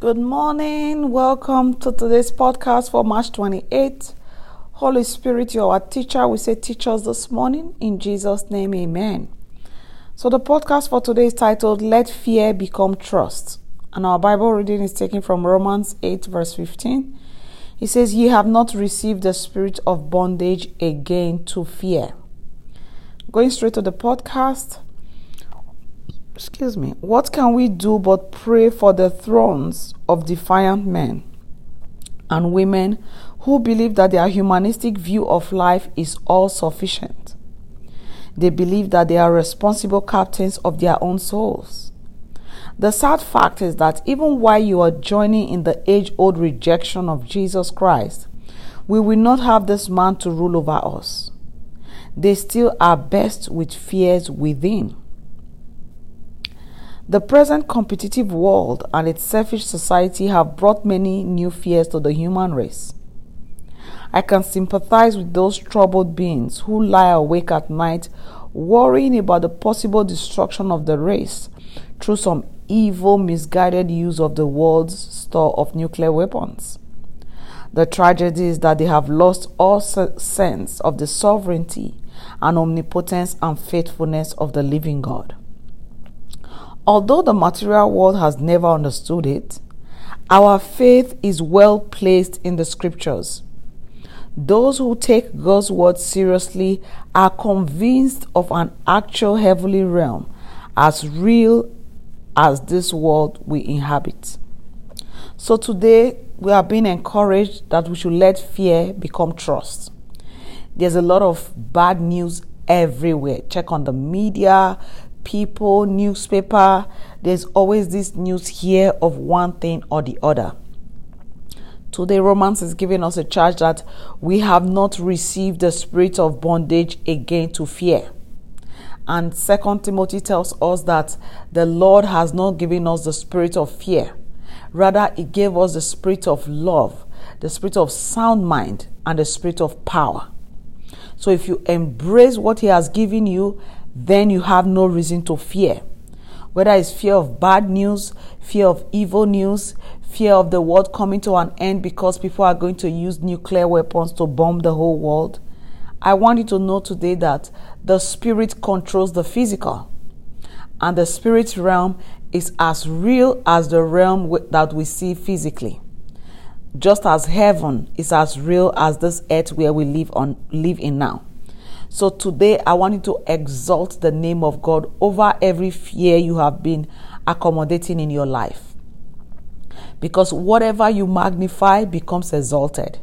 Good morning. Welcome to today's podcast for March 28th. Holy Spirit, you're our teacher. We say, Teach us this morning. In Jesus' name, amen. So, the podcast for today is titled, Let Fear Become Trust. And our Bible reading is taken from Romans 8, verse 15. He says, Ye have not received the spirit of bondage again to fear. Going straight to the podcast excuse me, what can we do but pray for the thrones of defiant men and women who believe that their humanistic view of life is all sufficient? They believe that they are responsible captains of their own souls. The sad fact is that even while you are joining in the age old rejection of Jesus Christ, we will not have this man to rule over us. They still are best with fears within. The present competitive world and its selfish society have brought many new fears to the human race. I can sympathize with those troubled beings who lie awake at night worrying about the possible destruction of the race through some evil, misguided use of the world's store of nuclear weapons. The tragedy is that they have lost all sense of the sovereignty and omnipotence and faithfulness of the living God. Although the material world has never understood it, our faith is well placed in the scriptures. Those who take God's word seriously are convinced of an actual heavenly realm as real as this world we inhabit. So today we are being encouraged that we should let fear become trust. There's a lot of bad news everywhere. Check on the media, people, newspaper, there's always this news here of one thing or the other. Today, Romans is giving us a charge that we have not received the spirit of bondage again to fear. And Second Timothy tells us that the Lord has not given us the spirit of fear. Rather, He gave us the spirit of love, the spirit of sound mind, and the spirit of power. So if you embrace what He has given you, then you have no reason to fear. Whether it's fear of bad news, fear of evil news, fear of the world coming to an end because people are going to use nuclear weapons to bomb the whole world. I want you to know today that the spirit controls the physical, and the spirit realm is as real as the realm that we see physically. Just as heaven is as real as this earth where we live on live in now. So today I want you to exalt the name of God over every fear you have been accommodating in your life. Because whatever you magnify becomes exalted.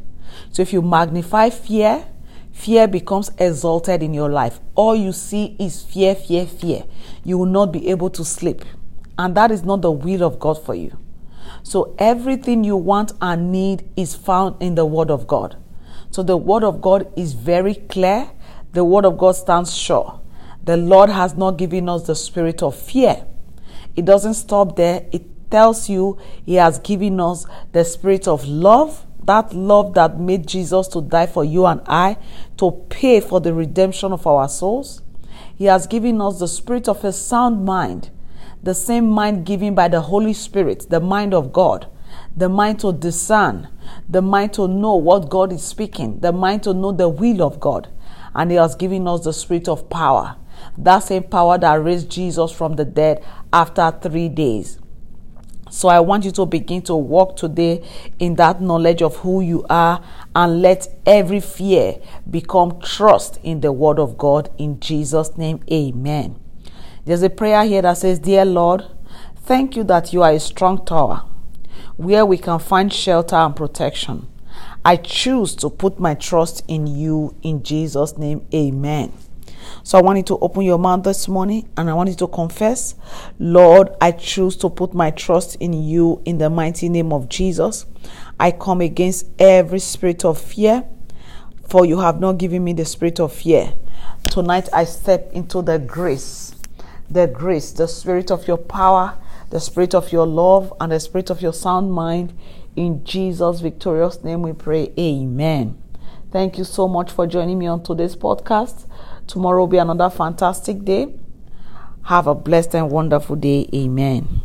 So if you magnify fear, fear becomes exalted in your life. All you see is fear, fear, fear. You will not be able to sleep. And that is not the will of God for you. So everything you want and need is found in the Word of God. So the Word of God is very clear the word of God stands sure. The Lord has not given us the spirit of fear. It doesn't stop there. It tells you He has given us the spirit of love, that love that made Jesus to die for you and I, to pay for the redemption of our souls. He has given us the spirit of a sound mind, the same mind given by the Holy Spirit, the mind of God, the mind to discern, the mind to know what God is speaking, the mind to know the will of God and He has given us the spirit of power. That same power that raised Jesus from the dead after three days. So I want you to begin to walk today in that knowledge of who you are and let every fear become trust in the word of God in Jesus name. Amen. There's a prayer here that says, "Dear Lord, thank you that you are a strong tower where we can find shelter and protection. I choose to put my trust in you in Jesus' name. Amen. So I want you to open your mouth this morning and I want you to confess, Lord, I choose to put my trust in you in the mighty name of Jesus. I come against every spirit of fear, for you have not given me the spirit of fear. Tonight I step into the grace, the grace, the spirit of your power, the spirit of your love, and the spirit of your sound mind in Jesus' victorious name we pray. Amen. Thank you so much for joining me on today's podcast. Tomorrow will be another fantastic day. Have a blessed and wonderful day. Amen.